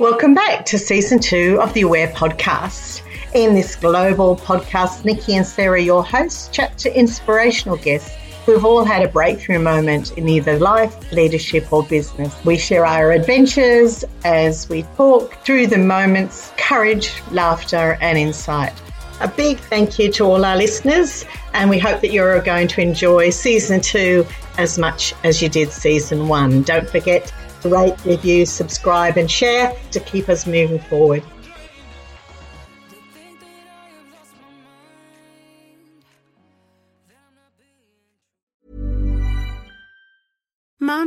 Welcome back to season two of the Aware podcast. In this global podcast, Nikki and Sarah, your hosts, chat to inspirational guests who've all had a breakthrough moment in either life, leadership, or business. We share our adventures as we talk through the moments, courage, laughter, and insight. A big thank you to all our listeners, and we hope that you're going to enjoy season two as much as you did season one. Don't forget rate, review, subscribe, and share to keep us moving forward.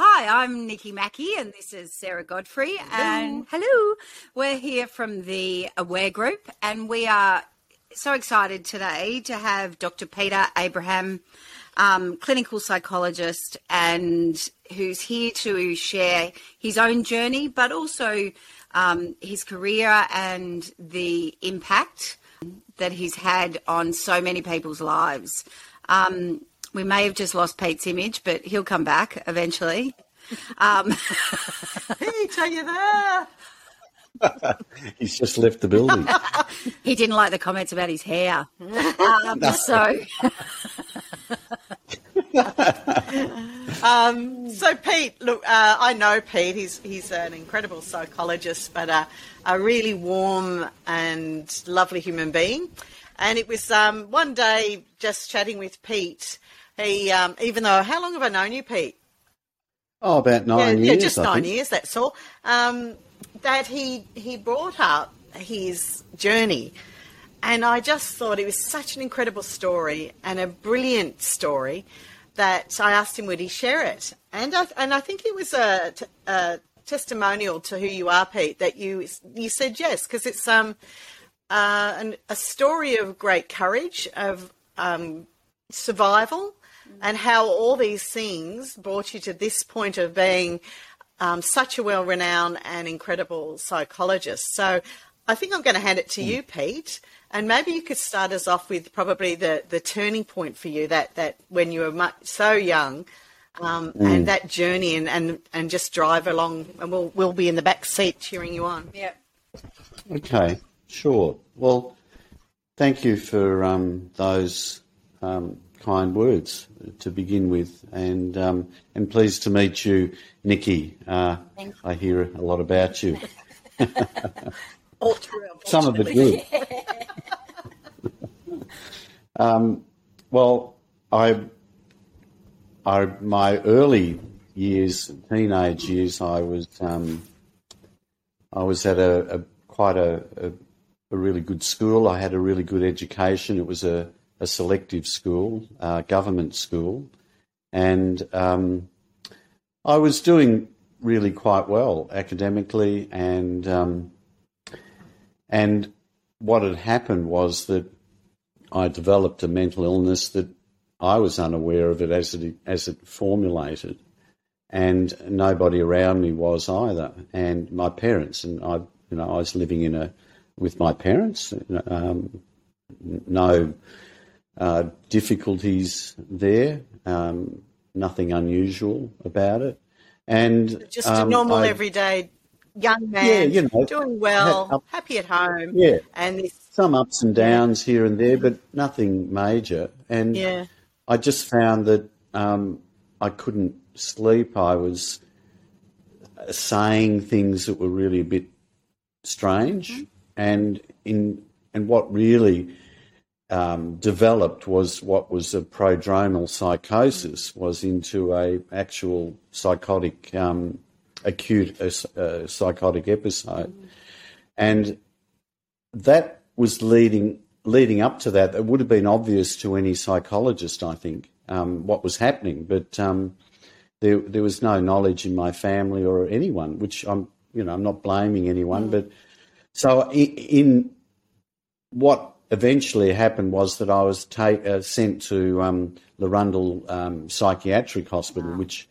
Hi, I'm Nikki Mackey, and this is Sarah Godfrey. And hello, we're here from the Aware Group, and we are so excited today to have Dr. Peter Abraham, um, clinical psychologist, and who's here to share his own journey, but also um, his career and the impact that he's had on so many people's lives. Um, we may have just lost Pete's image, but he'll come back eventually. Um, Pete, are you there? He's just left the building. he didn't like the comments about his hair. Um, So, Um, so Pete, look, uh, I know Pete. He's he's an incredible psychologist, but a, a really warm and lovely human being. And it was um, one day just chatting with Pete. He, um, even though, how long have I known you, Pete? Oh, about nine yeah, years. yeah, just I nine think. years. That's all. Um, that he he brought up his journey, and I just thought it was such an incredible story and a brilliant story that I asked him would he share it, and I, and I think it was a, t- a testimonial to who you are, Pete. That you you said yes because it's um uh, an, a story of great courage of um, survival and how all these things brought you to this point of being um, such a well renowned and incredible psychologist. So I think I'm going to hand it to you, Pete. And maybe you could start us off with probably the, the turning point for you that, that when you were much, so young um, and that journey and, and, and just drive along and we'll, we'll be in the back seat cheering you on. yeah. Okay, sure. Well, thank you for um, those um, kind words to begin with, and um, and pleased to meet you, Nikki. Uh, I hear a lot about you. All true, Some of it good. um, well, I, I, my early years, teenage years, I was, um, I was at a, a quite a, a, a really good school. I had a really good education. It was a, a selective school, uh, government school, and um, I was doing really quite well academically, and um, and what had happened was that I developed a mental illness that I was unaware of it as it as it formulated, and nobody around me was either. And my parents and I, you know, I was living in a with my parents. Um, no difficulties there. Um, nothing unusual about it, and Just um, a normal, I- everyday young man, Yeah, you know, doing well, up- happy at home. Yeah. And this, some ups and downs here and there, but nothing major. And yeah. I just found that um, I couldn't sleep. I was uh, saying things that were really a bit strange, and in and what really um, developed was what was a prodromal psychosis, was into a actual psychotic, um, acute uh, uh, psychotic episode, and that was leading leading up to that. It would have been obvious to any psychologist, I think, um, what was happening, but um, there there was no knowledge in my family or anyone, which I'm you know I'm not blaming anyone, but so in, in what eventually happened was that I was ta- uh, sent to um, Larundel um, Psychiatric Hospital, which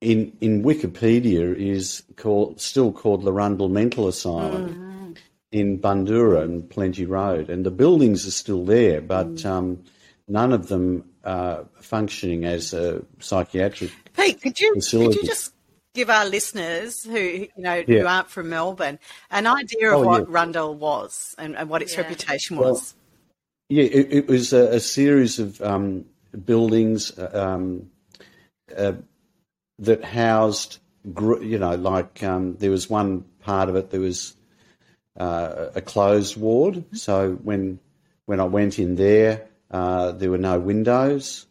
in in Wikipedia is called still called Larundel Mental Asylum in Bundoora and Plenty Road, and the buildings are still there, but um, none of them are functioning as a psychiatric. Pete, could you could you just give our listeners who you know Yeah. who aren't from Melbourne an idea of Oh, what yeah. Rundle was and, and what its Yeah. reputation Well, was? Yeah, it, it was a, a series of um, buildings um, uh, that housed, you know, like um, there was one part of it. that was uh, a closed ward. So when when I went in there, uh, there were no windows.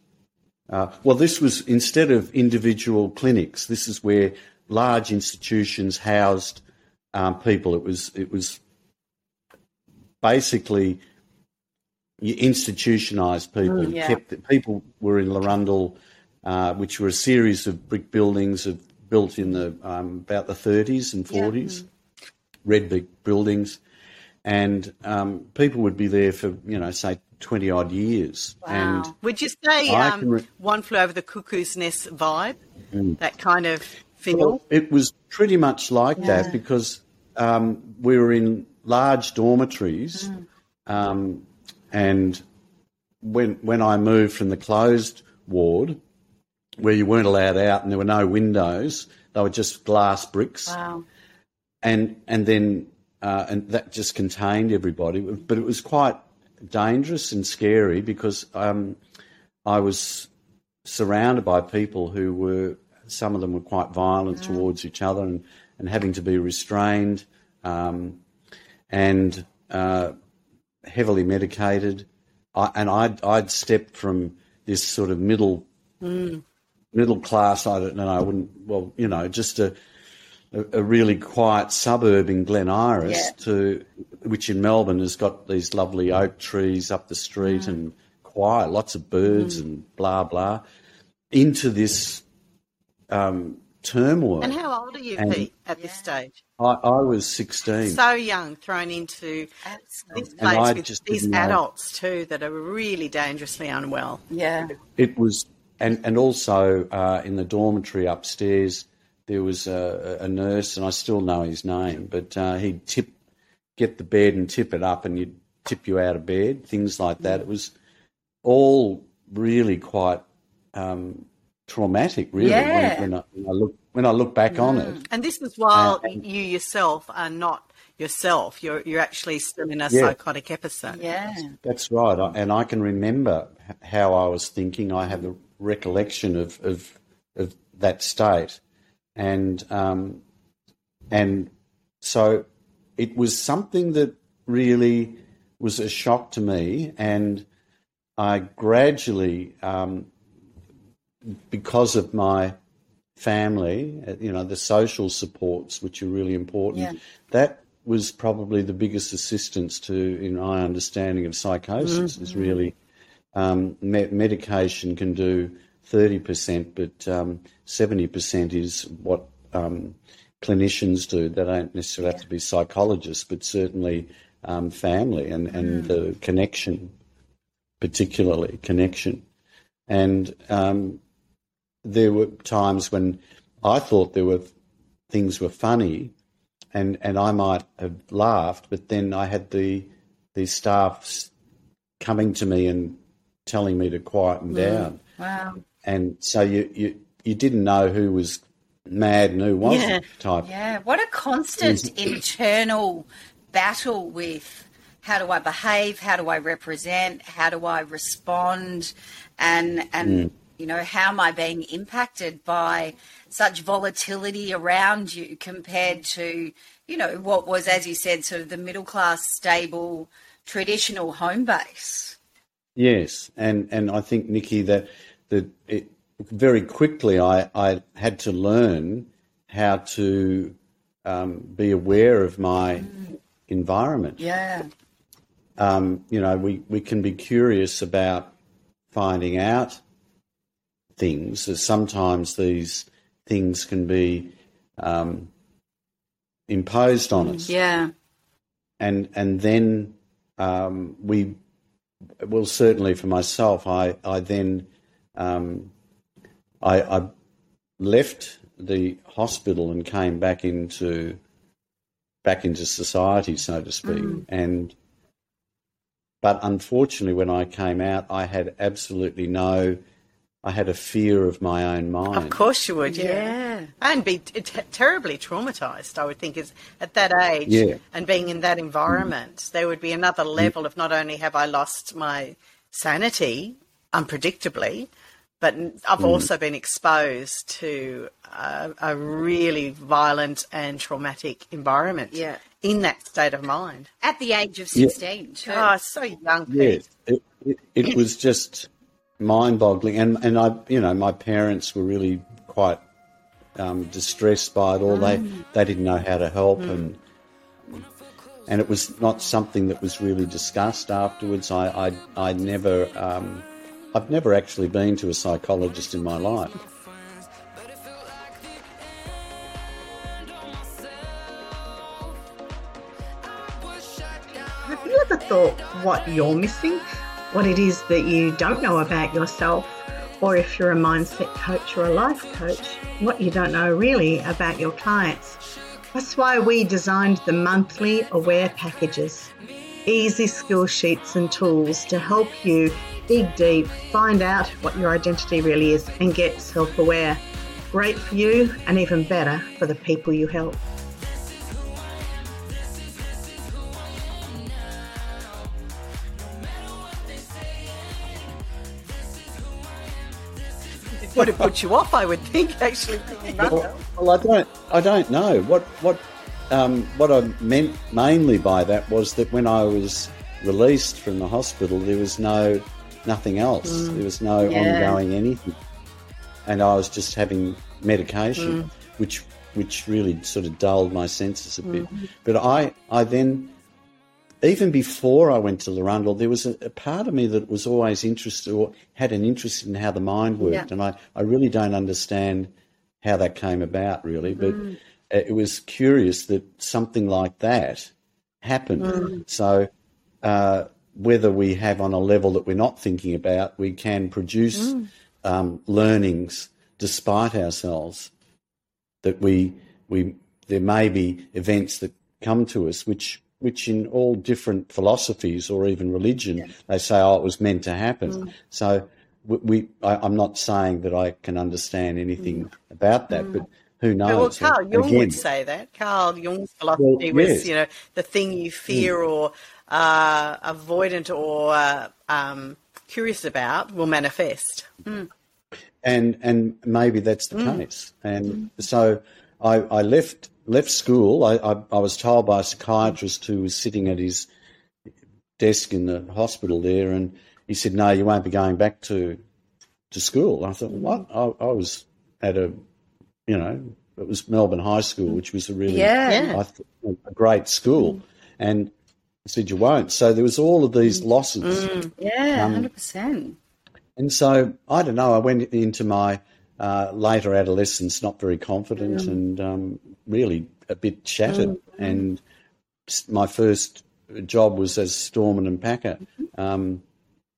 Uh, well, this was instead of individual clinics. This is where large institutions housed um, people. It was it was basically you institutionalised people. You yeah. kept people were in Larundel, uh, which were a series of brick buildings of, built in the um, about the 30s and 40s, red brick buildings, and um, people would be there for you know say 20 odd years. And Would you say um, re- Mm. one flew over the cuckoo's nest vibe? That kind of feel. Well, it was pretty much like that because um, we were in large dormitories, um, and when when I moved from the closed ward, where you weren't allowed out and there were no windows, they were just glass bricks, Wow. and and then uh, and that just contained everybody, but it was quite dangerous and scary because um, I was surrounded by people who were some of them were quite violent towards each other and, and having to be restrained um, and uh, heavily medicated. I, and I'd, I'd stepped from this sort of middle middle class. I don't know. I wouldn't. Well, you know, just a a, a really quiet suburb in Glen Iris Yeah. to which in Melbourne has got these lovely oak trees up the street and quiet, lots of birds and blah blah, into this um, turmoil. and how old are you, and- Pete, at this stage? I, I was sixteen. So young, thrown into this place I with just these didn't know. adults too that are really dangerously unwell. Yeah. It was, and and also uh, in the dormitory upstairs, there was a, a nurse, and I still know his name, but uh, he'd tip, get the bed and tip it up, and you'd tip you out of bed, things like that. It was all really quite um, traumatic, really. Yeah. When, when, I, when I look when I look back on it, And this is while and- you yourself are not yourself. You're you're actually still in a Yeah. psychotic episode. Yeah. That's right, I- and I can remember how I was thinking. I have a recollection of of, of that state, and um, and so it was something that really was a shock to me, and I gradually, um, because of my family, uh, you know, the social supports, which are really important. Yeah. That was probably the biggest assistance to, in my understanding of psychosis, is really um, me- medication can do 30%, but um, 70% is what um, clinicians do. They don't necessarily have to be psychologists, but certainly um, family and, and the connection, particularly connection. and um, there were times when I thought there were things were funny, and and I might have laughed, but then I had the the staff coming to me and telling me to quieten down. Wow. And so you, you you didn't know who was mad and who wasn't Yeah. type. Yeah. What a constant mm-hmm. internal battle with how do I behave? How do I represent? How do I respond? And and mm. you know, how am I being impacted by such volatility around you compared to, you know, what was, as you said, sort of the middle class, stable, traditional home base? Yes, and and I think Nikki that that it, very quickly I I had to learn how to um, be aware of my environment. Yeah. Um, you know, we we can be curious about finding out things. As sometimes these things can be um, imposed on us Yeah. and and then um, we well certainly for myself I I then um, I, I left the hospital and came back into back into society so to speak. Mm. And but unfortunately when I came out I had absolutely no I had a fear of my own mind. Of course you would, yeah. And be t- t- terribly traumatized, I would think, is at that age Yeah. and being in that environment, mm. there would be another mm. level of not only have I lost my sanity unpredictably, but I've also been exposed to a, a really violent and traumatic environment Yeah. in that state of mind. At the age of 16, too. Oh, so young, Pete. Yes, it, it, it was just mind-boggling, and and I, you know, my parents were really quite um, distressed by it all. They they didn't know how to help, and and it was not something that was really discussed afterwards. I I, I never. Um, I've never actually been to a psychologist in my life. Have you ever thought what you're missing? What it is that you don't know about yourself? Or if you're a mindset coach or a life coach, what you don't know really about your clients? That's why we designed the monthly Aware packages. Easy skill sheets and tools to help you dig deep, find out what your identity really is, and get self aware. Great for you and even better for the people you help. Would have put you off, I would think, actually. Well, well, I don't. I don't know what what um, what I meant mainly by that was that when I was released from the hospital, there was no nothing else. Mm. There was no ongoing anything, and I was just having medication, mm. which which really sort of dulled my senses a bit. Mm. But I I then. Even before I went to Larundel, there was a, a part of me that was always interested or had an interest in how the mind worked, and I, I really don't understand how that came about, really. But it was curious that something like that happened. So, uh, whether we have on a level that we're not thinking about, we can produce mm. um, learnings despite ourselves. That we we there may be events that come to us which which in all different philosophies or even religion they say oh it was meant to happen. Mm. So we, we I, I'm not saying that I can understand anything mm. about that, but who knows? Well, Carl Jung again, would say that. Carl Jung's philosophy Well, was, you know, the thing you fear or uh, avoidant or uh, um, curious about will manifest. and and maybe that's the case. And so I, I left left school. I, I, I was told by a psychiatrist who was sitting at his desk in the hospital there, and he said, "No, you won't be going back to to school." I thought, "What?" I, I was at a, you know, it was Melbourne High School, which was a really Yeah. I thought, a great school, and I said, "You won't." So there was all of these mm. losses. Mm. Yeah, um, 100%. And so I don't know. I went into my uh, later adolescence not very confident mm. and um, really a bit shattered. And my first job was as storeman and packer. Mm-hmm. Um,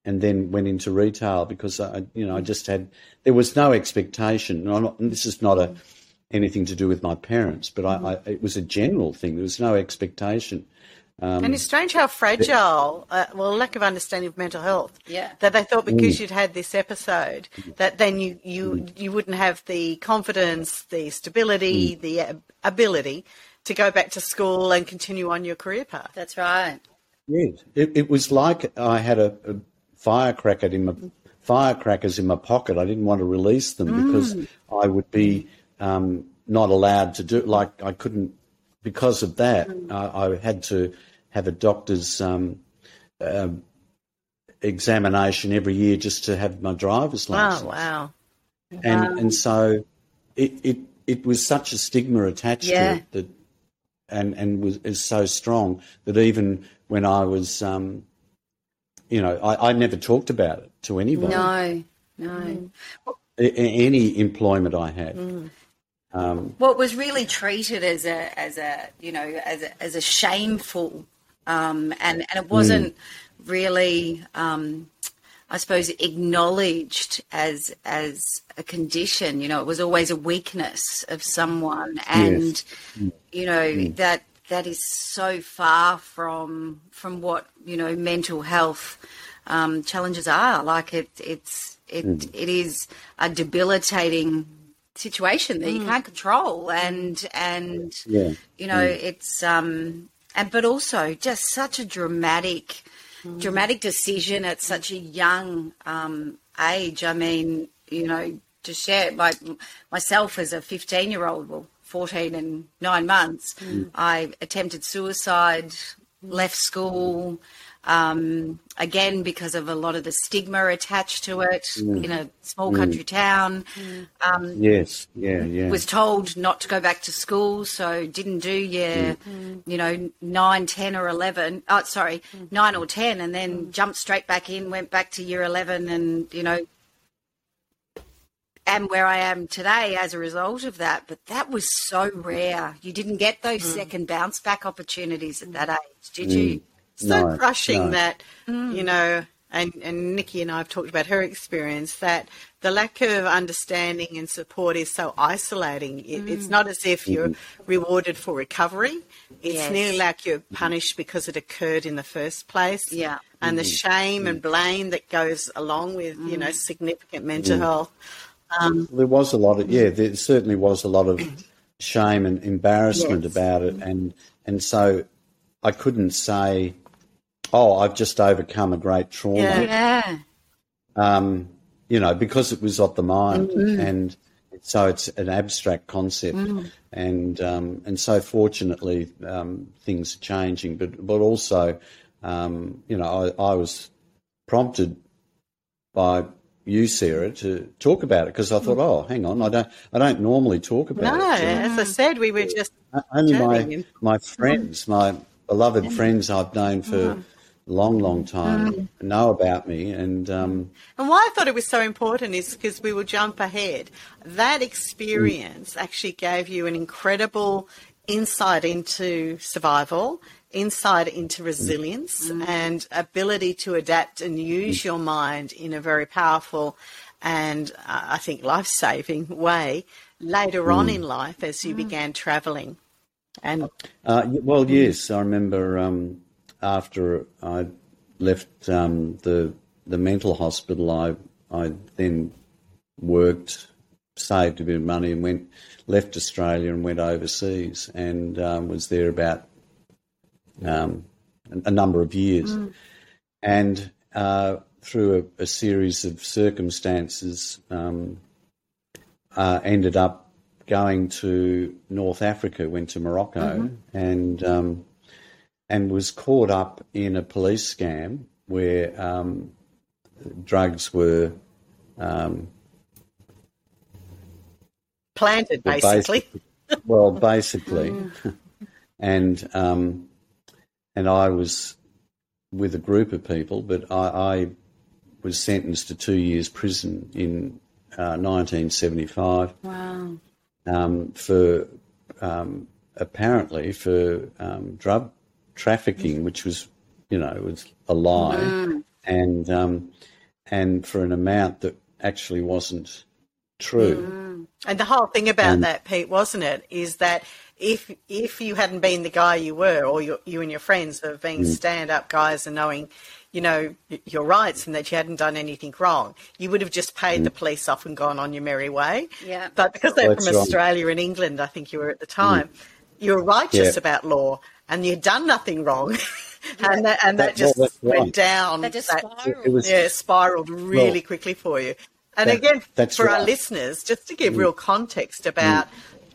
and then went into retail because I, you know, I just had there was no expectation. And, not, and this is not a anything to do with my parents, but I, mm-hmm. I, it was a general thing. There was no expectation. Um, and it's strange how fragile, uh, well, lack of understanding of mental health. Yeah. That they thought because you'd had this episode, that then you you you wouldn't have the confidence, the stability, the uh, ability to go back to school and continue on your career path. That's right. Yes, it, it was like I had a, a firecracker in my firecrackers in my pocket. I didn't want to release them because I would be um, not allowed to do. Like I couldn't because of that. I, I had to have a doctor's um, um examination every year just to have my driver's license. Oh, wow. and and so it, it it was such a stigma attached Yeah. to it that and and was is so strong that even when I was um, you know I, I never talked about it to anybody No, no. A- any employment I had um, What was really treated as a as a you know as a, as a shameful, um, and and it wasn't really. Um, I suppose acknowledged as as a condition. You know, it was always a weakness of someone, and you know that that is so far from from what you know mental health um, challenges are. Like it, it's it it is a debilitating situation that you can't control, and and Yeah. you know it's um and but also just such a dramatic dramatic decision at such a young um, age. I mean, you know, to share like myself as a 15 year old, well, 14 and nine months, I attempted suicide, left school. Um, again, because of a lot of the stigma attached to it mm. in a small country mm. town. Mm. Um, yes yeah yeah. was told not to go back to school, so didn't do your, you know, nine, ten, or eleven. Oh, sorry, nine or ten, and then jumped straight back in, went back to year eleven, and you know, am where I am today as a result of that. But that was so rare. You didn't get those second bounce back opportunities at that age, did you? So No, crushing no. that you mm. know and and Nikki and I have talked about her experience that the lack of understanding and support is so isolating. It, It's mm. not as if mm-hmm. you're rewarded for recovery. It's Yes. nearly like you're mm-hmm. punished because it occurred in the first place. Yeah. And the mm-hmm. shame and blame that goes along with, you know, mm. significant mental health. Um, there was a lot of yeah there certainly was a lot of shame and embarrassment Yes. about it and and so I couldn't say oh I've just overcome a great trauma. Yeah. Um, you know, because it was of the mind, and so it's an abstract concept, and um, and so fortunately um, things are changing, but but also, um, you know, I, I was prompted by you, Sarah, to talk about it because I thought, oh, hang on, I don't I don't normally talk about No, it. Uh, as I said, we were just only my my friends, my beloved friends I've known for a long, long time know about me, and um, And why I thought it was so important is because we will jump ahead. That experience actually gave you an incredible insight into survival, insight into resilience, and ability to adapt and use your mind in a very powerful and uh, I think life saving way later on in life as you began traveling. And Uh, well, yes, I remember um, after I left um, the the mental hospital, I I then worked, saved a bit of money, and went left Australia and went overseas, and um, was there about um, a, number of years, and uh, through a, a series of circumstances, um, uh, ended up going to North Africa, went to Morocco, and um, and was caught up in a police scam where um, drugs were um, planted, were basically. well, basically, and um, and I was with a group of people, but I, I was sentenced to two years prison in uh, 1975. Wow. um, for um, apparently for um, drug trafficking, which was, you know, was a lie. and um, and for an amount that actually wasn't true. And the whole thing about Um, that, Pete, wasn't it, is that if if you hadn't been the guy you were, or you, you and your friends of being Mm. stand up guys and knowing, you know, your rights and that you hadn't done anything wrong, you would have just paid the police off and gone on your merry way. Yeah. But because they're Mm. From right. Mm. Australia and England, I think you were at the time, you were righteous Yeah. about law and you'd done nothing wrong. and that, and that, That- well, just that's right. went down. That just that- spiraled. It was yeah, spiraled really Well, quickly for you. And that- again, that's for our right. Mm. listeners, just to give real context about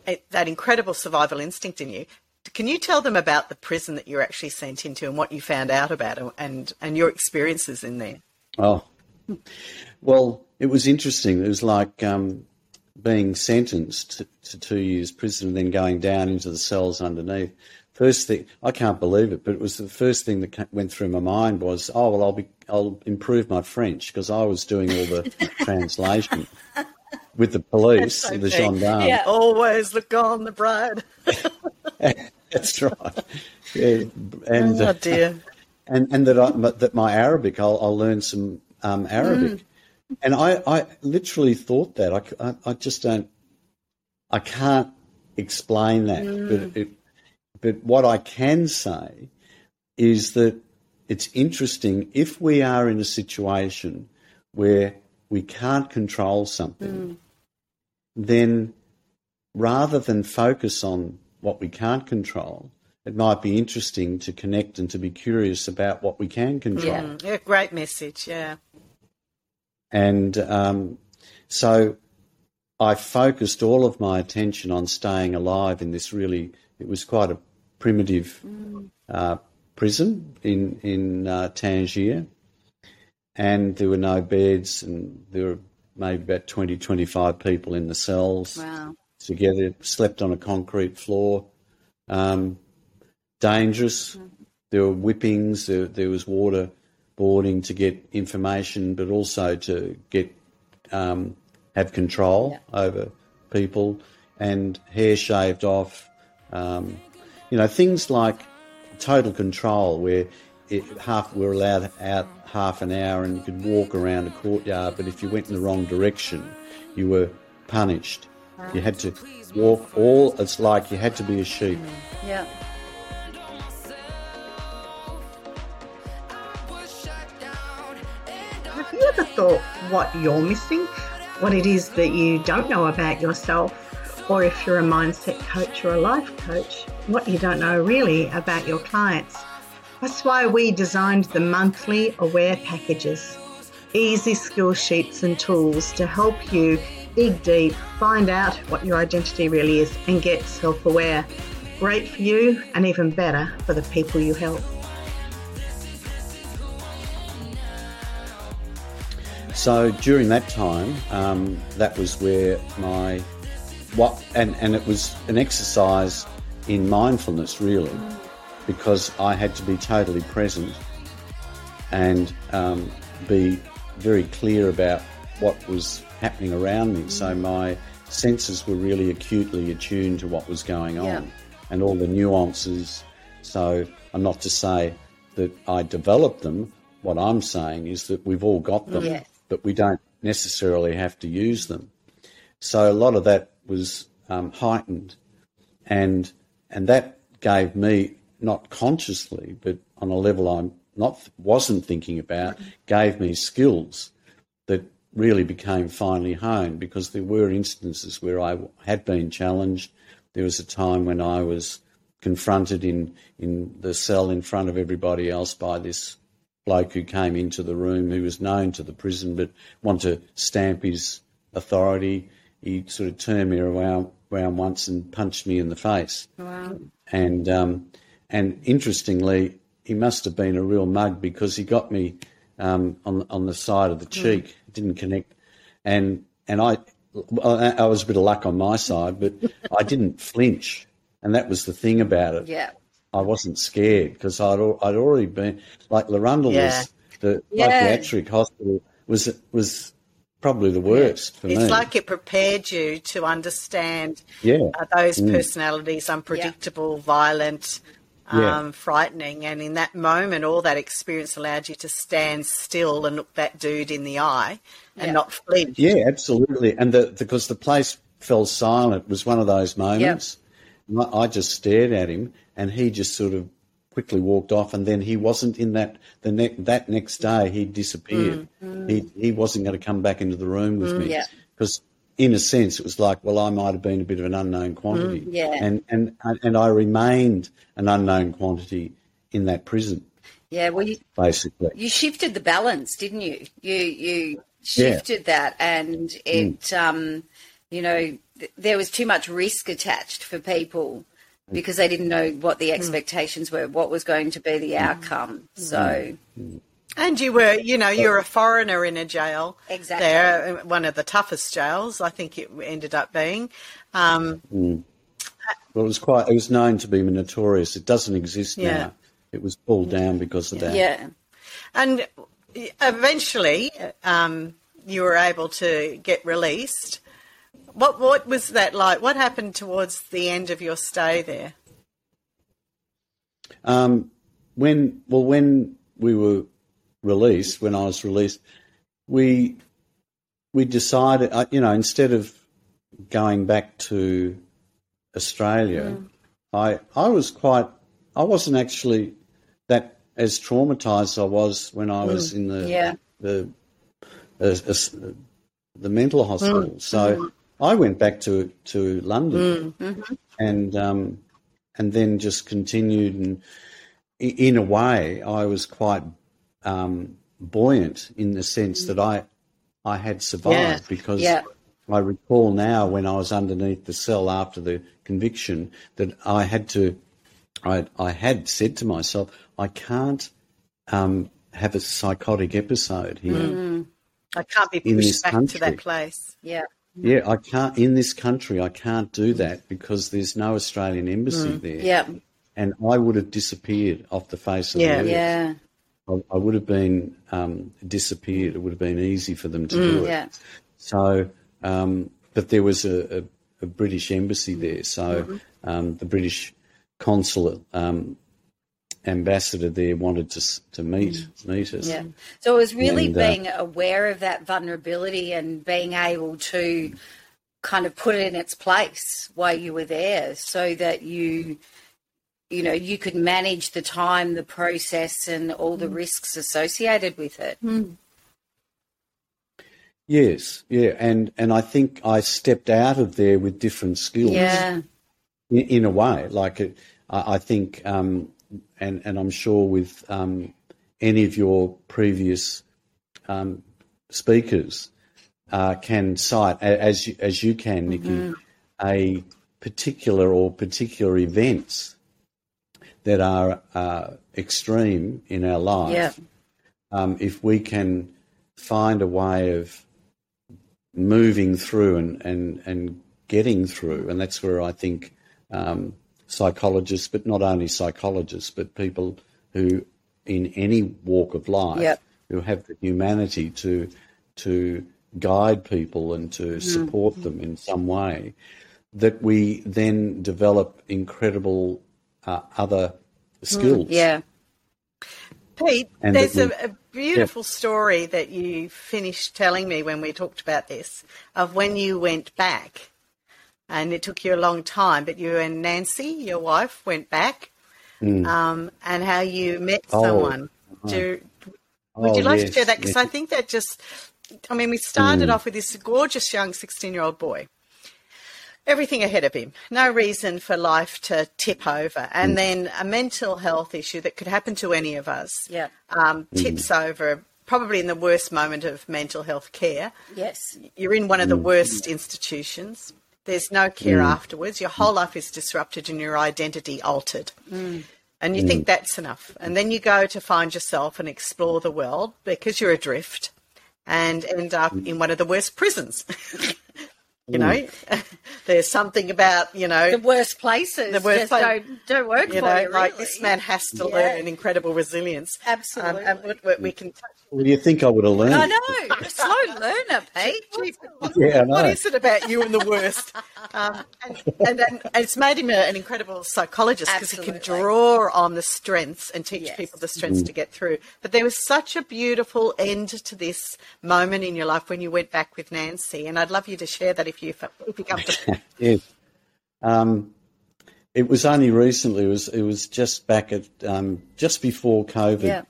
it, that incredible survival instinct in you, can you tell them about the prison that you were actually sent into and what you found out about it and, and your experiences in there? Oh, well, it was interesting. It was like um, being sentenced to, to two years prison and then going down into the cells underneath. First thing, I can't believe it, but it was the first thing that went through my mind was, oh well, I'll be, I'll improve my French because I was doing all the translation with the police, So the gendarmes. Always look on the bride. That's right. Yeah, and Oh uh, dear. and and that I, that my Arabic, I'll, I'll learn some um, Arabic, and I, I literally thought that I I just don't, I can't explain that, but it, but what I can say is that it's interesting if we are in a situation where we can't control something, then rather than focus on what we can't control, it might be interesting to connect and to be curious about what we can control. Mm, yeah, great message. Yeah. And um, so I focused all of my attention on staying alive in this really, it was quite a primitive uh, prison in, in uh, Tangier. And there were no beds, and there were maybe about 20, 25 people in the cells Wow. together, slept on a concrete floor. Um, dangerous. There were whippings, there, there was water boarding to get information, but also to get um, have control over people and hair shaved off. Um, you know, things like total control, where it, half we were allowed out half an hour and you could walk around a courtyard, but if you went in the wrong direction, you were punished. You had to walk all. It's like you had to be a sheep. Yeah. Have you ever thought what you're missing? What it is that you don't know about yourself? Or if you're a mindset coach or a life coach, what you don't know really about your clients? That's why we designed the monthly Aware packages. Easy skill sheets and tools to help you dig deep, find out what your identity really is, and get self aware. Great for you and even better for the people you help. So during that time, um, that was where my what and and it was an exercise in mindfulness really, because I had to be totally present and um, be very clear about what was happening around me. So my senses were really acutely attuned to what was going on Yeah. and all the nuances. So I'm not to say that I developed them. What I'm saying is that we've all got them, Yes. but we don't necessarily have to use them. So a lot of that was um, heightened, and and that gave me not consciously, but on a level I'm not wasn't thinking about, gave me skills that really became finely honed because there were instances where I had been challenged. There was a time when I was confronted in in the cell in front of everybody else by this bloke who came into the room who was known to the prison but wanted to stamp his authority. He sort of turned me around, around once and punched me in the face. Wow. And um, and interestingly, he must have been a real mug because he got me um, on on the side of the cheek. It didn't connect, and and I I I was a bit of luck on my side, but I didn't flinch, and that was the thing about it. Yeah. I wasn't scared because I'd I'd already been like Larundel Yeah. was the Yeah. psychiatric hospital was was probably the worst for It's me. like it prepared you to understand yeah, uh, those personalities, unpredictable, violent, Yeah. um, frightening. And in that moment, all that experience allowed you to stand still and look that dude in the eye and Yeah. not flinch. Yeah, absolutely. And the, because the place fell silent it was one of those moments. And I I just stared at him, and he just sort of quickly walked off. And then he wasn't in that the ne- that next day. He disappeared. Mm, mm. He he wasn't going to come back into the room with mm, me Yeah. because. In a sense, it was like, well, I might have been a bit of an unknown quantity, yeah. and and and I remained an unknown quantity in that prison, Yeah, well, you, basically. you shifted the balance, didn't you? You you shifted that, and it, um, you know, th- there was too much risk attached for people because they didn't know what the expectations were, what was going to be the outcome. So, And you were, you know, you're a foreigner in a jail. Exactly. There, uh, one of the toughest jails, I think it ended up being. Um, Well, it was quite. It was known to be notorious. It doesn't exist Yeah. now. It was pulled down because of that. yeah, and eventually, um, you were able to get released. What what was that like? What happened towards the end of your stay there? Um, when well, when we were released, when I was released, we we decided, uh, you know, instead of going back to Australia, I I was quite. I wasn't actually that as traumatized as I was when I was in the Yeah. the uh, uh, the mental hospital. So I went back to to London and um, and then just continued and in a way I was quite um, buoyant in the sense that I I had survived because Yeah. I recall now when I was underneath the cell after the conviction that I had to I I had said to myself I can't um, have a psychotic episode here. I can't be pushed back to that place. yeah, Yeah, I can't in this country. I can't do that because there's no Australian embassy there, yeah, and I would have disappeared off the face of Yeah. the earth. yeah, I, I would have been um, disappeared. It would have been easy for them to do it. yeah. So, um, but there was a, a, a British embassy there, so um, the British consulate um, ambassador there wanted to to meet meet us. Yeah. So it was really And, uh, being aware of that vulnerability and being able to kind of put it in its place while you were there so that you you know you could manage the time the process and all the risks associated with it Yes, yeah, and and I think I stepped out of there with different skills. yeah in, in a way. Like it, I, I think, um, and and I'm sure with um, any of your previous um, speakers uh, can cite, as you, as you can, Nikki, a particular or particular events that are uh, extreme in our life. Yeah. Um, if we can find a way of moving through and, and, and getting through, and that's where I think um, psychologists, but not only psychologists, but people who in any walk of life Yep. who have the humanity to to guide people and to Mm-hmm. support them in some way, that we then develop incredible uh, other skills. Mm, yeah Pete, And there's that a, a beautiful story that you finished telling me when we talked about this of when you went back. And it took you a long time, but you and Nancy, your wife, went back um, and how you met. Oh, someone. Do, would Oh, you like to share that? Because yes. I think that just, I mean, we started Mm. off with this gorgeous young 16 year old boy. Everything ahead of him, no reason for life to tip over. Mm. And then a mental health issue that could happen to any of us yeah um, tips over probably in the worst moment of mental health care. yes You're in one of the worst institutions. There's no care mm. afterwards. Your whole life is disrupted and your identity altered. Mm. And you think mm. that's enough. And then you go to find yourself and explore the world because you're adrift and end up in one of the worst prisons. you know, there's something about, you know, the worst places The worst just place- don't, don't work you for know, you like this man has to Yeah. learn an incredible resilience. Absolutely. Um, and we, we- we can touch Well, you think I would have learned? I know, a slow learner, Pete. Yeah, I know. What is it about you and the worst? Um, and, and, and it's made him a, an incredible psychologist because he can draw on the strengths and teach Yes. people the strengths to get through. But there was such a beautiful end to this moment in your life when you went back with Nancy, and I'd love you to share that if you if you come to. Yes. Um, it was only recently. It was it was just back at um, just before COVID, Yeah.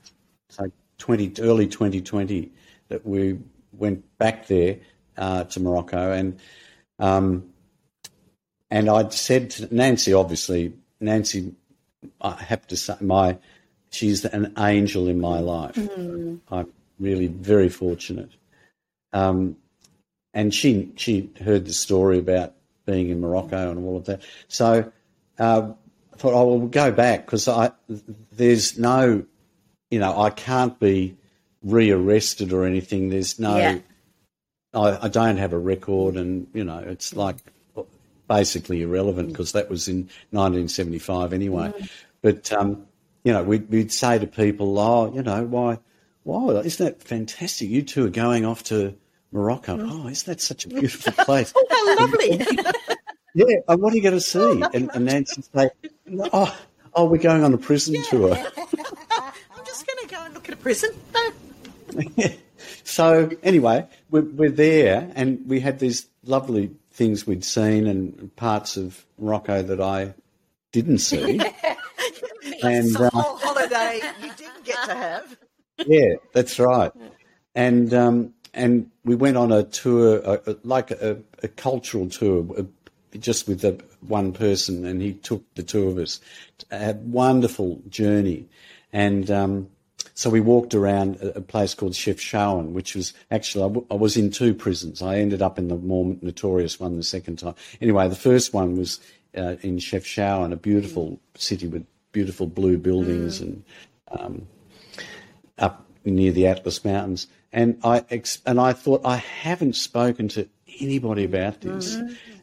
so twenty early twenty twenty, that we went back there uh, to Morocco, and um, and I'd said to Nancy, obviously, Nancy, I have to say, my she's an angel in my life. I'm really very fortunate. Um, and she she heard the story about being in Morocco and all of that. So uh, I thought, oh, well, we'll go back because I there's no, you know, I can't be rearrested or anything. There's no, Yeah. I, I don't have a record, and you know, it's like basically irrelevant because that was in 1975 anyway. But um, you know, we'd, we'd say to people, oh, you know, why, why isn't that fantastic? You two are going off to Morocco. Oh, isn't that such a beautiful place? Oh, how lovely! Yeah, and what are you going to see? And, and Nancy say, oh, oh, we're going on a prison tour. I'm just going to go and look at a prison. No. So anyway, we're, we're there, and we had these lovely things we'd seen and parts of Morocco that I didn't see. and uh, whole holiday you didn't get to have. yeah, that's right. And um, and we went on a tour, like a, a cultural tour, just with the one person, and he took the two of us. A wonderful journey, and um, so we walked around a, place called Chefchaouen, which was actually I, w- I was in two prisons. I ended up in the more notorious one the second time. Anyway, the first one was uh, in Chefchaouen, a beautiful city with beautiful blue buildings and um, up near the Atlas Mountains, and I ex- and I thought I haven't spoken to anybody about this,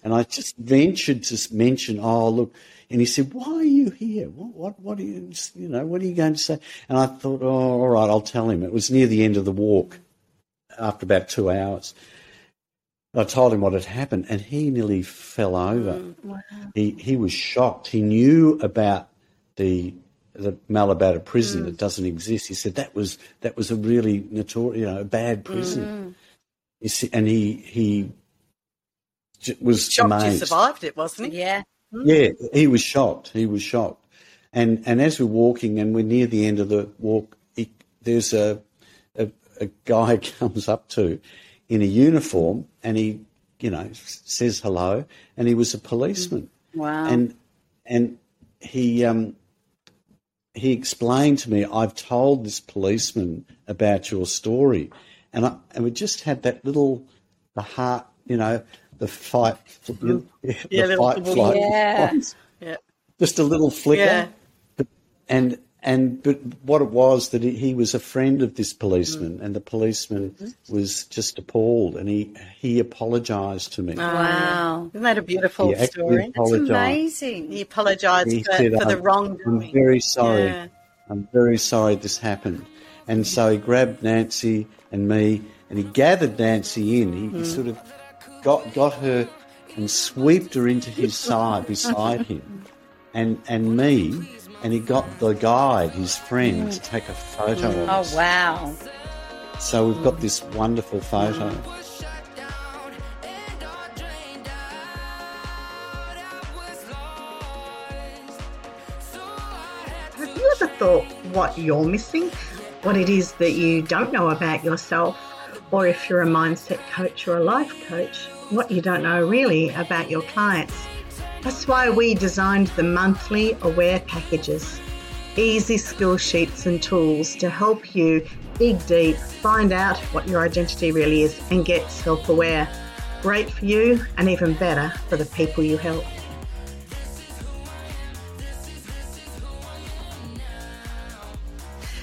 and I just ventured to mention, oh look, and he said, why are you here? What what what are you you know what are you going to say? And I thought, oh all right, I'll tell him. It was near the end of the walk, after about two hours. I told him what had happened, and he nearly fell over. Mm, he he was shocked. He knew about the the Malabata prison mm. that doesn't exist. He said that was that was a really notorious, you know, a bad prison. Mm-hmm. You see, and he he was Shocked you amazed. survived it, wasn't he? Yeah. Yeah, he was shocked. He was shocked. And and as we're walking and we're near the end of the walk, he, there's a, a a guy comes up to in a uniform and he, you know, says hello and he was a policeman. Wow. And and he um he explained to me, I've told this policeman about your story, and I and we just had that little the heart, you know, the fight, the mm. Yeah, little- fight, flight, Yeah. Yeah. just a little flicker, Yeah. But- and and but what it was that he, he was a friend of this policeman, mm. and the policeman mm-hmm. was just appalled, and he he apologised to me. Ah, wow. Isn't that a beautiful He story? That's amazing. He apologised He for, said, for the "I'm- wrongdoing. I'm very sorry. Yeah. I'm very sorry this happened. And so he grabbed Nancy and me and he gathered Nancy in. He, Hmm. he mm. sort of got got her and swept her into his side beside him and and me and he got the guide, his friend, to take a photo of Oh, wow. So we've got this wonderful photo. Have you ever thought what you're missing? What it is that you don't know about yourself? Or if you're a mindset coach or a life coach, what you don't know really about your clients? That's why we designed the monthly Aware packages. Easy skill sheets and tools to help you dig deep, find out what your identity really is, and get self aware. Great for you and even better for the people you help.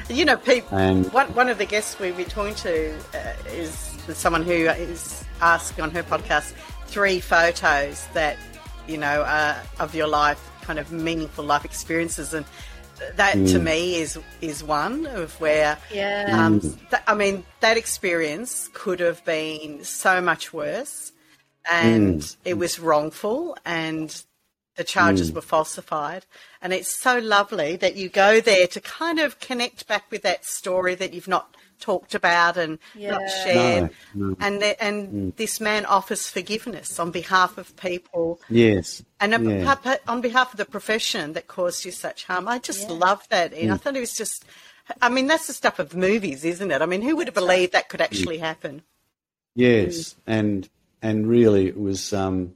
You know, Pete, And- one, one of the guests we we're talking to uh, is someone who is asking on her podcast three photos that, you know, are of your life, kind of meaningful life experiences. And that to me is is one of where Yeah. um, th- I mean that experience could have been so much worse and it was wrongful and the charges mm. were falsified and it's so lovely that you go there to kind of connect back with that story that you've not talked about and not shared No, no. and the, and mm. this man offers forgiveness on behalf of people Yes. and on Yeah. behalf- on behalf of the profession that caused you such harm, I just love that. And I mm. thought it was just, I mean, that's the stuff of movies, isn't it? I mean, who would have believed that could actually happen? Yes, and and really it was um,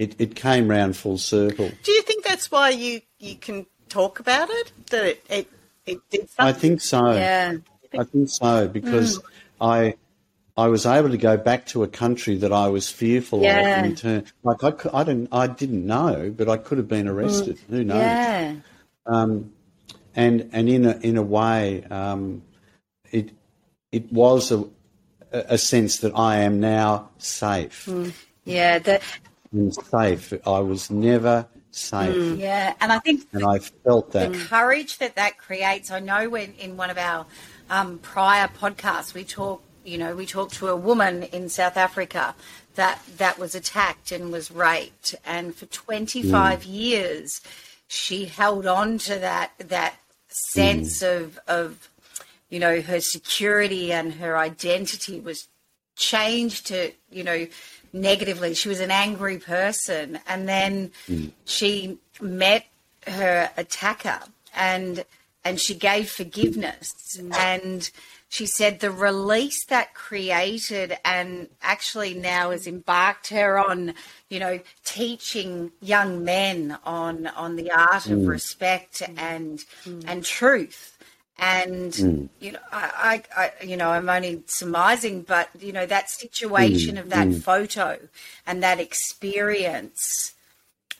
it it came round full circle. Do you think that's why you, you can talk about it? That it, it, it did something? I think so. Yeah. I think so because I I was able to go back to a country that I was fearful Yeah. of in return. Like I, I didn't I didn't know, but I could have been arrested. Who knows? Yeah. Um, and and in a in a way, um, it it was a a sense that I am now safe. Yeah. The, And safe. I was never safe, mm. yeah. And I think and I felt that. the courage that that creates. I know when in one of our um, prior podcasts we talk, you know, we talked to a woman in South Africa that that was attacked and was raped, and for 25 mm. years she held on to that that sense mm. of of you know her security and her identity was changed to you know negatively. She was an angry person. And then hmm. she met her attacker and and she gave forgiveness. And she said the release that created and actually now has embarked her on you know teaching young men on on the art of hmm. respect hmm. and and truth and hmm. you know I, I, I you know i'm only surmising but you know that situation hmm. of that hmm. photo and that experience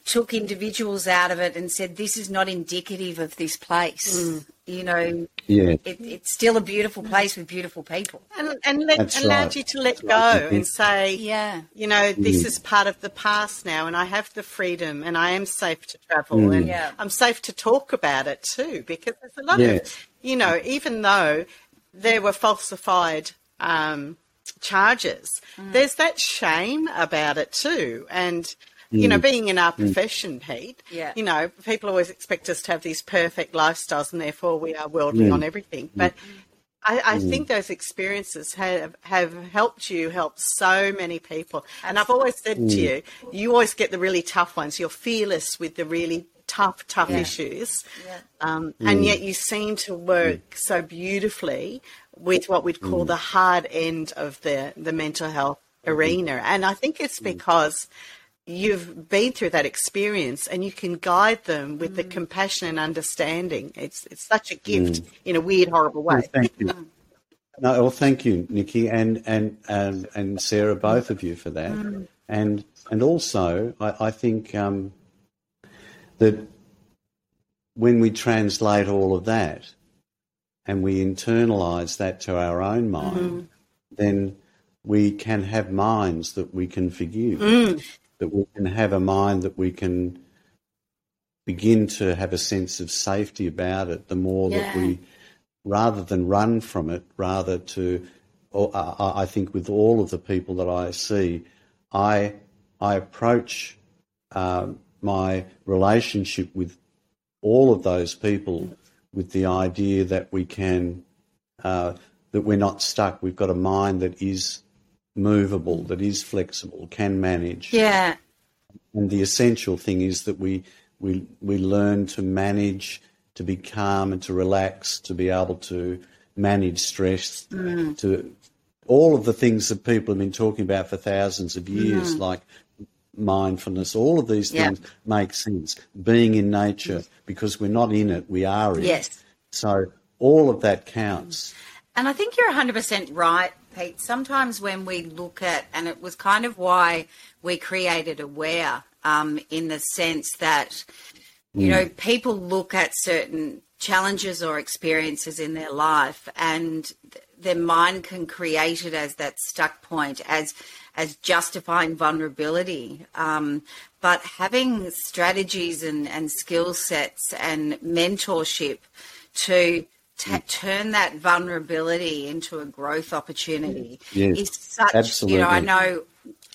took individuals out of it and said this is not indicative of this place you know Yeah. it, it's still a beautiful place with beautiful people and, and let, That's allowed right. you to let That's go right. and say, Yeah. you know, this is part of the past now, and I have the freedom, and I am safe to travel, Mm. and Yeah. I'm safe to talk about it too, because there's a lot Yes. of, you know, even though there were falsified um, charges, mm. there's that shame about it too, and. You know, mm. being in our mm. profession, Pete, Yeah. you know, people always expect us to have these perfect lifestyles and therefore we are worldly on everything. But I, I think those experiences have, have helped you help so many people. And I've always said to you, you always get the really tough ones. You're fearless with the really tough, tough Yeah. issues. Yeah. Um, mm. And yet you seem to work mm. so beautifully with what we'd call mm. the hard end of the, the mental health mm-hmm. arena. And I think it's because you've been through that experience and you can guide them with the compassion and understanding. It's it's such a gift in a weird, horrible way. Thank you. No, well, thank you, Nikki, and and and, and Sarah, both of you for that, and and also I, I think um, that when we translate all of that and we internalize that to our own mind, then we can have minds that we can forgive, that we can have a mind that we can begin to have a sense of safety about it. The more that we rather than run from it, rather to, or, uh, I think with all of the people that I see, I I approach um, my relationship with all of those people with the idea that we can uh, that we're not stuck. We've got a mind that is movable, that is flexible, can manage. yeah And the essential thing is that we we we learn to manage, to be calm and to relax, to be able to manage stress, to all of the things that people have been talking about for thousands of years, like mindfulness. All of these things make sense. Being in nature, because we're not in it, we are in Yes. it. So all of that counts. And I think you're 100% right, Pete. Sometimes when we look at, and it was kind of why we created Aware, um, in the sense that, you know, people look at certain challenges or experiences in their life and their mind can create it as that stuck point as as justifying vulnerability um, but having strategies and, and skill sets and mentorship to ta turn that vulnerability into a growth opportunity Yes, is such absolutely. you know i know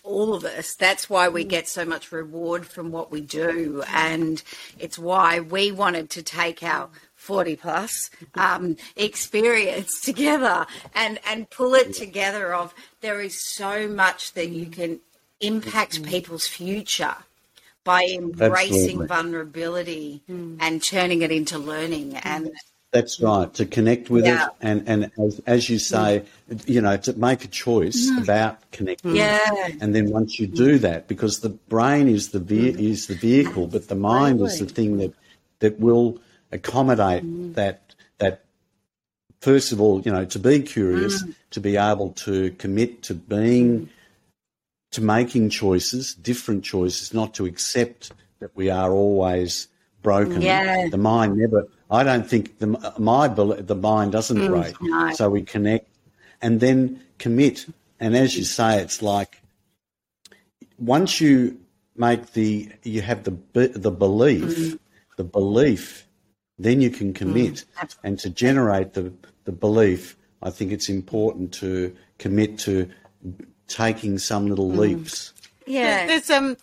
all of us. That's why we get so much reward from what we do. And it's why we wanted to take our 40 plus um, experience together and, and pull it together of there is so much that you can impact mm-hmm. people's future by embracing Absolutely. vulnerability mm. and turning it into learning and That's right. To connect with Yeah. it, and and as, as you mm. say, you know, to make a choice mm. about connecting. Yeah. And then once you do that, because the brain is the ve- is the vehicle, but the mind is the thing that that will accommodate mm. that that. First of all, you know, to be curious, mm. to be able to commit to being, to making choices, different choices, not to accept that we are always broken. Yeah. The mind never. I don't think the my the mind doesn't mm, break. no. So we connect, and then commit. And as you say, it's like once you make the you have the the belief, the belief, then you can commit. and to generate the the belief, I think it's important to commit to taking some little leaps. yeah. There's um,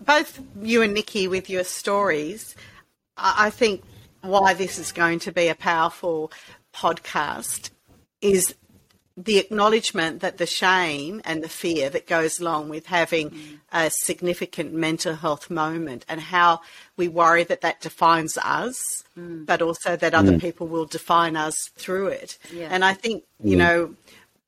both you and Nikki with your stories. I I think why this is going to be a powerful podcast is the acknowledgement that the shame and the fear that goes along with having a significant mental health moment and how we worry that that defines us, mm. but also that other mm. people will define us through it. Yeah. And I think, you mm. know,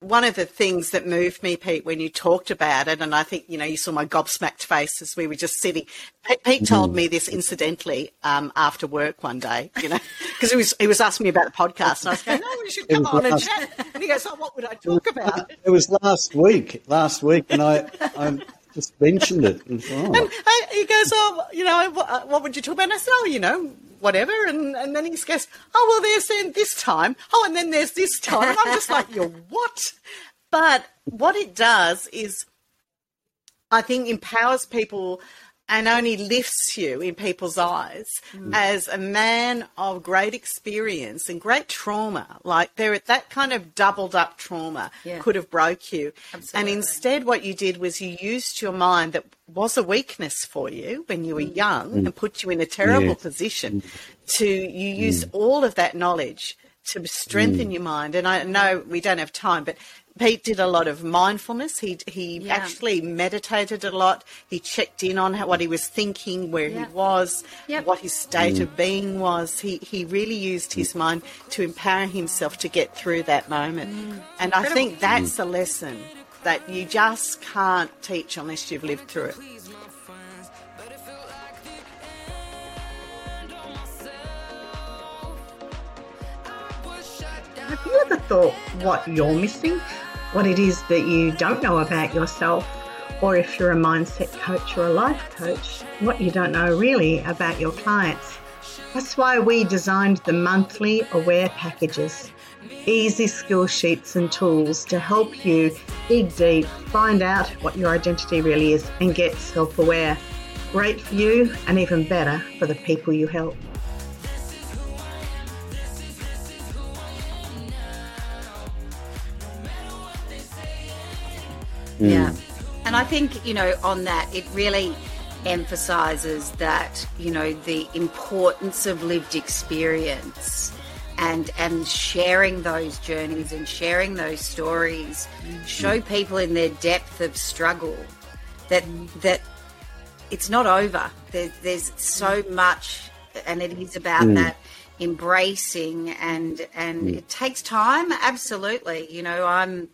one of the things that moved me, Pete, when you talked about it, and I think you know you saw my gobsmacked face as we were just sitting. Pete, Pete told mm-hmm. me this incidentally um, after work one day, you know, because he was he was asking me about the podcast, and I was going, "No, we should come on and chat." And he goes, "Oh, what would I talk about?" It was last week, last week, and I I just mentioned it. And, oh, And I, he goes, "Oh, you know, what, uh, what would you talk about?" And I said, "Oh, you know." Whatever, and, and then he goes, Oh, well, there's then this time. Oh, and then there's this time. And I'm just like, You're what? But what it does is I think empowers people and only lifts you in people's eyes mm. as a man of great experience and great trauma. Like there, that kind of doubled up trauma Yeah. could have broke you. And instead, what you did was you used your mind that was a weakness for you when you were mm. young and mm. put you in a terrible Yeah. position. To you used all of that knowledge to strengthen mm. your mind. And I know we don't have time, but Pete did a lot of mindfulness. He he Yeah. actually meditated a lot. He checked in on how, what he was thinking, where Yeah. he was, Yep. what his state mm. of being was. He he really used his mind to empower himself to get through that moment. Mm. And I think that's a lesson that you just can't teach unless you've lived through it. Have you ever thought what you're missing? What it is that you don't know about yourself? Or if you're a mindset coach or a life coach, what you don't know really about your clients? That's why we designed the monthly Aware packages. Easy skill sheets and tools to help you dig deep, find out what your identity really is, and get self aware. Great for you and even better for the people you help. Yeah. Mm. And I think, you know, on that, it really emphasizes that, you know, the importance of lived experience and and sharing those journeys and sharing those stories mm-hmm. show people in their depth of struggle that mm-hmm. that it's not over. There, there's so mm. much, and it is about mm. that embracing and and it takes time. Absolutely, you know, I'm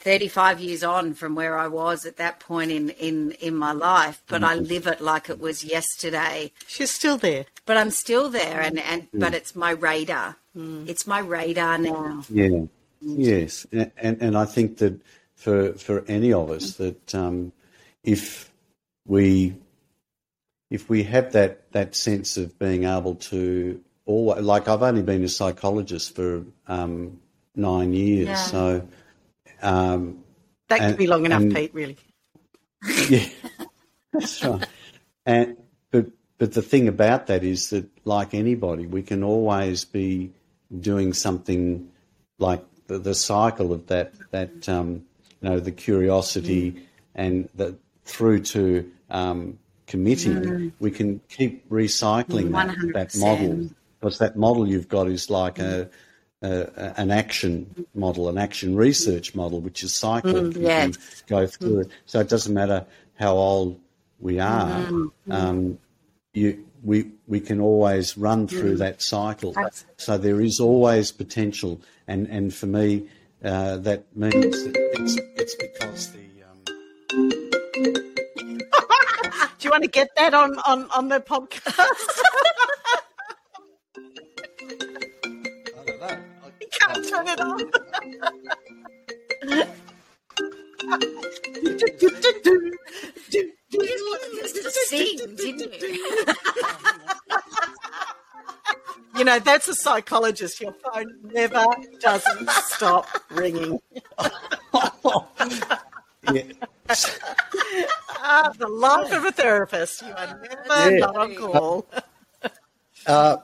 35 years on from where I was at that point in in in my life, but I live it like it was yesterday. She's still there. But I'm still there, and and but it's my radar. It's my radar now. Yeah. Yes, A- and and I think that for for any of us that um, if we if we have that that sense of being able to always like I've only been a psychologist for um, nine years, Yeah. so um, That could And- be long enough, and- Pete. Really. yeah, that's right. And but but the thing about that is that, like anybody, we can always be doing something like the, the cycle of that that um, you know the curiosity and the through to um, committing. We can keep recycling that, that model because that model you've got is like a. a an action model, an action research model, which is cyclic. Yes. can go through it. So it doesn't matter how old we are. Um, you, we we can always run through that cycle. So there is always potential, and and for me, uh, that means that it's it's because the um, Do you want to get that on on on the podcast? you can't turn it on. Sing, didn't you? You know, that's a psychologist. Your phone never doesn't stop ringing. Yeah. Ah, the life of a therapist. You are never Yeah. not on call. Uh,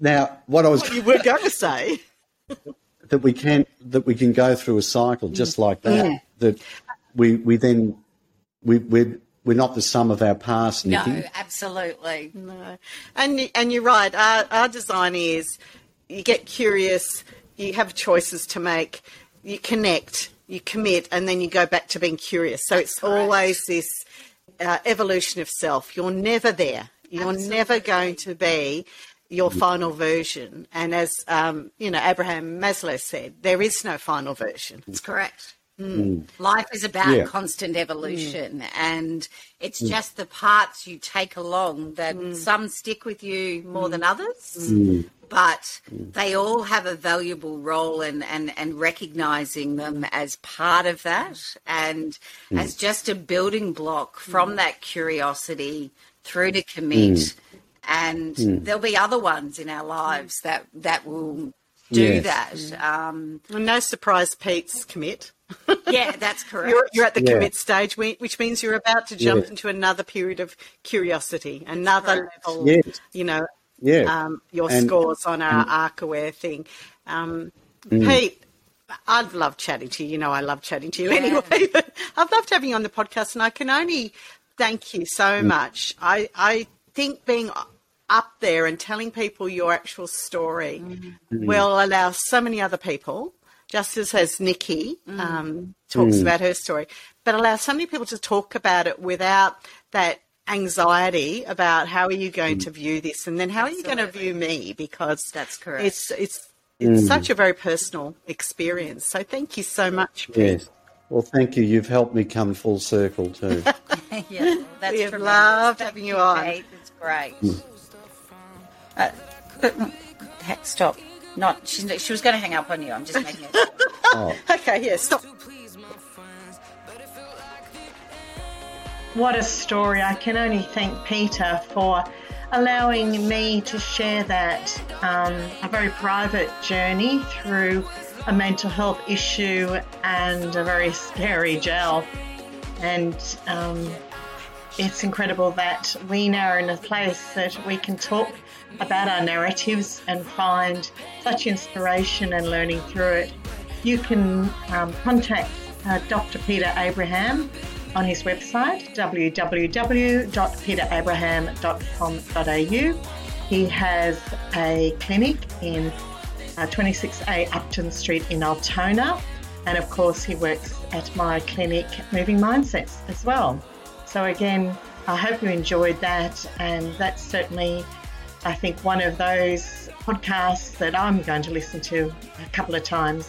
now, what I was You were going to say. That we can that we can go through a cycle just like that. That we we then we we we're not the sum of our past, Nikki. No, absolutely. No. And and you're right. Our, our design is you get curious, you have choices to make, you connect, you commit, and then you go back to being curious. So it's always this uh, evolution of self. You're never there. You're never going to be your final version. And as um, you know, Abraham Maslow said, there is no final version. Mm. That's correct. Mm. Mm. Life is about Yeah. constant evolution, and it's just the parts you take along that some stick with you more than others, but they all have a valuable role, and, and, and recognizing them as part of that. And as just a building block from that curiosity through to commit. And there'll be other ones in our lives that, that will do Yes. that. Um, And no surprise, Pete's commit. yeah, that's correct. You're, you're at the Yeah. commit stage, which means you're about to jump Yeah. into another period of curiosity, another level. Yes. You know, Yeah. um, your And- scores on our Arc Aware thing. Um, Pete, I've loved chatting to you. You know, I love chatting to you anyway. But I've loved having you on the podcast, and I can only thank you so much. I, I think being up there and telling people your actual story mm. will allow so many other people, just as as Nikki mm. um, talks mm. about her story, but allow so many people to talk about it without that anxiety about how are you going to view this and then how are you going to view me because That's correct. it's it's it's such a very personal experience so thank you so much Pete. Yes. Well, thank you. You've helped me come full circle too. yeah, that's We have loved Thank having you, you on. Kate. It's great. Uh, uh, heck, stop. Not she's, she was going to hang up on you. I'm just making it. okay yeah stop What a story. I can only thank Peter for allowing me to share that um, a very private journey through a mental health issue and a very scary gel. And um, it's incredible that we now are in a place that we can talk about our narratives and find such inspiration and learning through it. You can um, contact uh, Dr. Peter Abraham on his website www.peterabraham.com.au. He has a clinic in uh, 26A Upton Street in Altona, and of course, he works at my clinic, Moving Mindsets, as well. So, again, I hope you enjoyed that, and that's certainly, I think, one of those podcasts that I'm going to listen to a couple of times.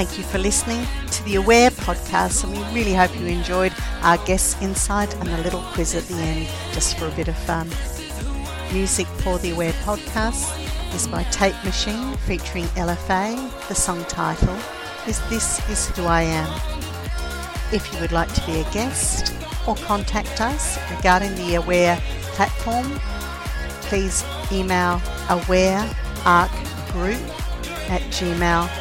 Thank you for listening to the Aware podcast, and we really hope you enjoyed our guest insight and the little quiz at the end, just for a bit of fun. Music for the Aware podcast is by Tape Machine featuring LFA. The song title is This Is Who I Am. If you would like to be a guest or contact us regarding the Aware platform, please email awarearcgroup at gmail.com.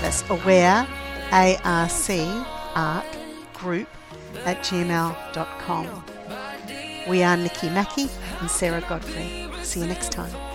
That's aware, A-R-C, arc, group at gmail.com. We are Nikki Mackey and Sarah Godfrey. See you next time.